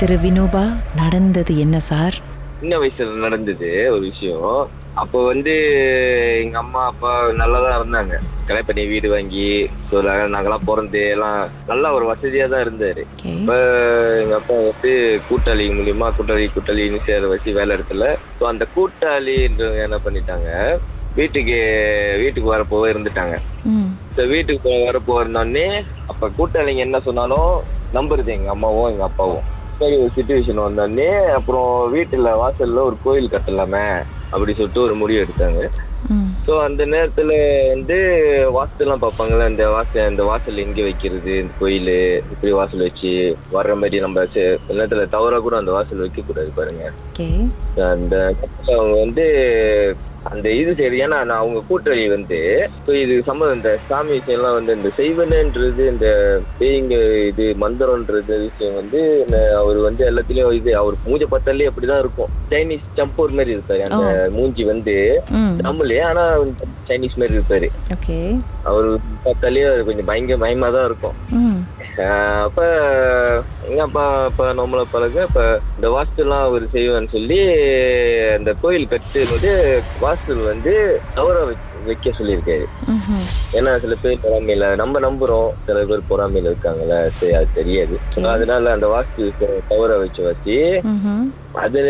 திரு வினோபா நடந்தது என்ன சார்? சின்ன வயசுல நடந்தது ஒரு விஷயம். அப்போ வந்து எங்க அம்மா அப்பா நல்லா தான் இருந்தாங்க. கல்யாணம் பண்ணி வீடு வாங்கி நாங்கெல்லாம் பிறந்து எல்லாம் நல்லா ஒரு வசதியா தான் இருந்தாரு இப்ப எங்க அப்பா வந்து கூட்டாளி மூலியமா கூட்டாளி கூட்டாளின்னு சேர வச்சு வேலை இடத்துல ஸோ அந்த கூட்டாளின்றவங்க என்ன பண்ணிட்டாங்க வீட்டுக்கு வீட்டுக்கு வரப்போ இருந்துட்டாங்க. ஸோ வீட்டுக்கு வரப்போ இருந்தோடனே அப்ப கூட்டாளிங்க என்ன சொன்னாலும் நம்புறது எங்க அம்மாவும் எங்க அப்பாவும். சரி ஒரு சுச்சுவேஷன் வந்தோடனே அப்புறம் வீட்டுல வாசல்ல ஒரு கோயில் கட்டலாமே அப்படி சொல்லிட்டு ஒரு முடிவு எடுத்தாங்க. ஸோ அந்த நேரத்துல வந்து வாசல்லாம் பார்ப்பாங்கல்ல இந்த வாசல் இந்த வாசல் எங்க வைக்கிறது இந்த கோயில் இப்படி வாசல் வச்சு வர்ற மாதிரி நம்ம நேரத்துல தவறா கூட அந்த வாசல் வைக்க கூடாது பாருங்க அந்த அவங்க வந்து அந்த இது சரி ஏன்னா நான் அவங்க கூட்டாளி வந்து ஸோ இது சம்மந்தம் இந்த சாமி விஷயம்லாம் வந்து இந்த செய்வனன்றது இந்த பேய்ங்க இது மந்திரம்ன்றது விஷயம் வந்து அவர் வந்து எல்லாத்துலயும் இது அவர் மூஞ்ச பார்த்தாலே அப்படிதான் இருக்கும். சைனீஸ் சம்போர் மாதிரி இருப்பாரு அந்த மூஞ்சி வந்து நம்மளே ஆனா சைனீஸ் மாதிரி இருப்பாரு. அவர் பார்த்தாலே அது கொஞ்சம் பயங்கர பயமா தான் இருக்கும் அப்ப எங்க அப்பா அப்பா நம்மள பழக இப்ப இந்த வாஸ்துலாம் அவர் செய்வேன்னு சொல்லி அந்த கோயில் கட்டும்போது வாஸ்து வந்து தவற வைக்க சொல்லியிருக்காரு. ஏன்னா சில பேர் பொறாமையில நம்ம நம்புறோம். சில பேர் பொறாமையில இருக்காங்கல்ல சரி அது தெரியாது. அதனால அந்த வாஸ்து தவற வச்சு வச்சு. அது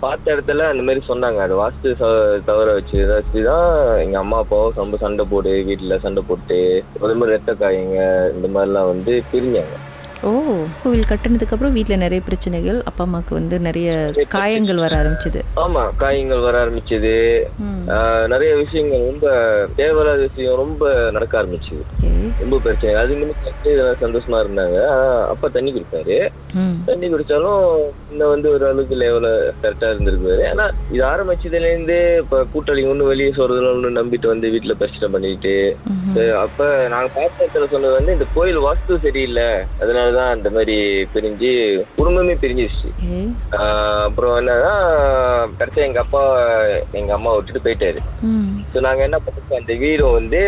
பார்த்த இடத்துல அந்த மாதிரி சொன்னாங்க. அது வாஸ்து தவற வச்சு வச்சுதான் எங்க அம்மா அப்பாவும் ரொம்ப சண்டை போடு வீட்டுல சண்டை போட்டு அதே மாதிரி ரத்த காயங்க இந்த மாதிரிலாம் வந்து பிரிஞ்சாங்க. ஓ. கோவில் கட்டினதுக்கு அப்புறம் வீட்ல நிறைய பிரச்சனைகள் அப்பா அம்மாக்கு வந்து நிறைய காயங்கள் வர ஆரம்பிச்சது. ஆமா காயங்கள் வர ஆரம்பிச்சது. நிறைய விஷயங்கள் ரொம்ப தேவையில்லாத விஷயம் ரொம்ப நடக்க ஆரம்பிச்சது. ரொம்ப பிரச்சனை. அது நிமிஷம் இதெல்லாம் சந்தோஷமா இருந்தாங்க. அப்பா தண்ணி குடிப்பாரு தண்ணி குடிச்சாலும் இன்னும் வந்து ஒரு அளவுக்கு லெவல கரெக்டா இருந்திருக்காரு ஆனா இது ஆரம்பிச்சதுல இருந்தே இப்ப கூட்டாளி ஒண்ணு வெளியே சொல்றதுல ஒண்ணு நம்பிட்டு வந்து வீட்டுல பிரச்சனை பண்ணிட்டு அப்ப நாங்க பார்த்த இடத்துல சொன்னது வந்து இந்த கோயில் வாஸ்து சரியில்லை. அதனாலதான் இந்த மாதிரி பிரிஞ்சு குடும்பமே பிரிஞ்சிருச்சு. அப்புறம் என்னன்னா கடைசியா எங்க அப்பா எங்க அம்மா விட்டுட்டு போயிட்டாரு. ஸோ நாங்க என்ன பண்ணோம் அந்த வீடும் வந்து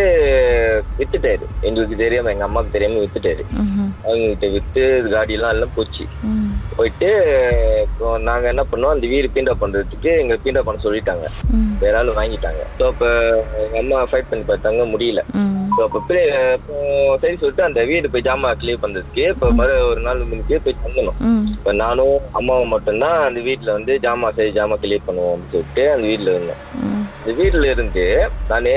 வித்துட்டாரு. எங்களுக்கு தெரியாம எங்க அம்மாவுக்கு தெரியாம வித்துட்டாரு. அவங்க கிட்ட வித்து காடி எல்லாம் போச்சு. போயிட்டு இப்போ நாங்க என்ன பண்ணோம் அந்த வீடு பீண்டா பண்றதுக்கு எங்க பீண்டா பண்ண சொல்லிட்டாங்க. வேற ஆள் வாங்கிட்டாங்க. ஸோ அப்ப அம்மா ஃபைட் பண்ணி பார்த்தாங்க முடியல. ஸோ அப்போ பிள்ளை இப்போ சரி சொல்லிட்டு அந்த வீடு போய் ஜாமா கிளியர் பண்றதுக்கு இப்போ மறு ஒரு நாள் முன்னுக்கே போய் தங்கணும். இப்போ நானும் அம்மாவும் மட்டும்தான் அந்த வீட்டில் வந்து ஜாமா சரி ஜாமா கிளியர் பண்ணுவோம் அப்படின்னு சொல்லிட்டு அந்த வீட்டில் இருந்தோம். இந்த வீட்டில் இருந்து நானே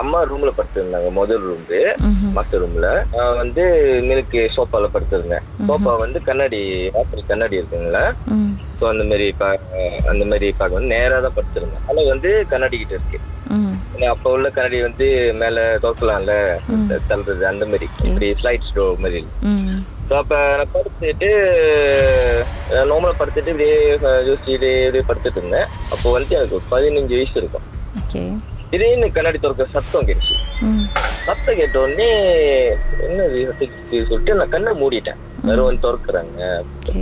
அம்மா ரூம்ல படுத்திருந்தாங்க முதல் ரூம் ம்ஹும். மாஸ்டர் ரூம்ல நான் வந்து மினுக்கு சோஃபால படுத்திருந்தேன். சோஃபா வந்து கண்ணாடி ராத்திரி கண்ணாடி இருக்குங்களா. ஸோ அந்த மாதிரி பா அந்த மாதிரி பார்க்க வந்து நேராக தான் படுத்திருந்தேன் அதில் வந்து கண்ணாடி கிட்ட இருக்கு. அப்போ உள்ள கண்ணாடி வந்து மேலே திறக்கலாம்ல தள்ளுறது அந்த மாதிரி. இப்படி ஸ்லைட் டோ மாதிரி. ஸோ அப்போ நான் படுத்துட்டு நார்மலாக படுத்துட்டு இப்படியே யோசிச்சுட்டு இப்படியே படுத்துட்டு இருந்தேன். அப்போ வந்து எனக்கு பதினஞ்சு வயசு இருக்கும். திடீர்னு கண்ணாடி திறக்க சத்தம் கேட்டுச்சு. சத்தம் கேட்ட உடனே கேட்டுச்சு சொல்லிட்டு நான் கண்ணை மூடிட்டேன். யாரும் வந்து திறக்கிறாங்க.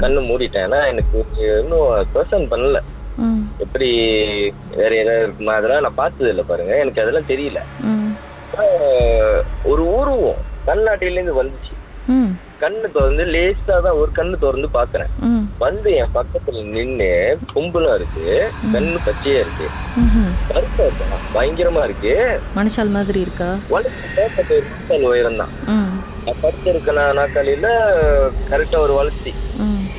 கண்ணை மூடிட்டேன். ஏன்னா எனக்கு இன்னும் பர்சன் பண்ணல. எப்படி வேற ஏதாவது இருக்குமா? அதெல்லாம் நான் பார்த்தது இல்லை பாருங்க. எனக்கு அதெல்லாம் தெரியல. ஒரு உருவம் கண்ணாட்டிலேருந்து வந்துச்சு. கண்ணு திறந்து லேசா தான் ஒரு கண்ணு திறந்து பாக்குறேன் வந்து என் பக்கத்துல நின்னு கும்பலா இருக்கு. கண்ணு பச்சையா இருக்கு. கருப்பா இருக்கு? பயங்கரமா இருக்கு. மனுஷால் மாதிரி இருக்கா? உயரம் தான் நான் படுத்திருக்க நான் நாக்காளியில கரெக்டா ஒரு வளர்ச்சி.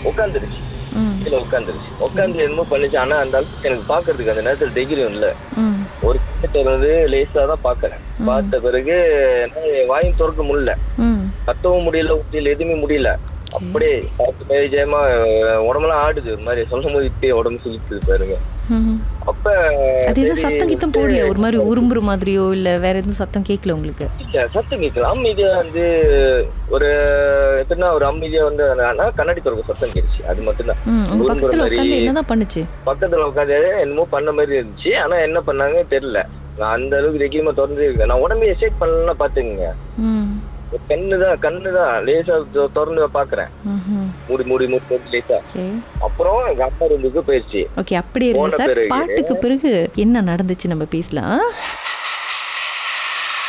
உட்காந்துருச்சு கீழே உட்காந்துருச்சு உட்காந்து என்னமோ பண்ணுச்சு. ஆனா அந்த அளவுக்கு எனக்கு பாக்குறதுக்கு அந்த நேரத்துல தைரியம் இல்ல ஒரு கிட்ட வந்து லேசா தான் பாக்குறேன். பார்த்த பிறகு வாயும் திறக்க முடியல. கத்தவும் முடியல முடியல எதுவுமே முடியல. அப்படியே பார்த்து மாதிரி ஜெயமா அஹ், உடம்பெல்லாம் ஆடுது. ஒரு மாதிரி சொல்லும் போது இப்பயே உடம்பு சுழிக்குது பாருங்க. அப்ப அது எதுவும் சத்தம் கித்தம் போடலையா? ஒரு மாதிரி உரும்புற மாதிரியோ இல்ல வேற எதுவும் சத்தம் கேட்கல உங்களுக்கு? சத்தம் கேட்கல அமைதியா வந்து ஒரு எப்படின்னா ஒரு அமைதியா வந்து கண்ணாடி திறக்க சத்தம் கேட்டுச்சு. அது மட்டும்தான். பக்கத்துல உட்காந்து என்னதான் பண்ணுச்சு? பக்கத்துல உட்காந்து என்னமோ பண்ண மாதிரி இருந்துச்சு. ஆனா என்ன பண்ணாங்க தெரியல. நான் அந்த அளவுக்கு தைரியமா திறந்து இருக்கேன். நான் உடம்பே ஷேக் பண்ணலாம் கண்ணுதான் கண்ணுதான். லேசா திறந்து பாக்குறேன். மூடி மூடி மூடி லேசா. அப்புறம் எங்க அப்பா ரூமுக்கு போயிடுச்சு. ஓகே அப்படி இருங்க போன சார். பிறகு- பாட்டுக்கு பிறகு என்ன நடந்துச்சு நம்ம பேசலாம்.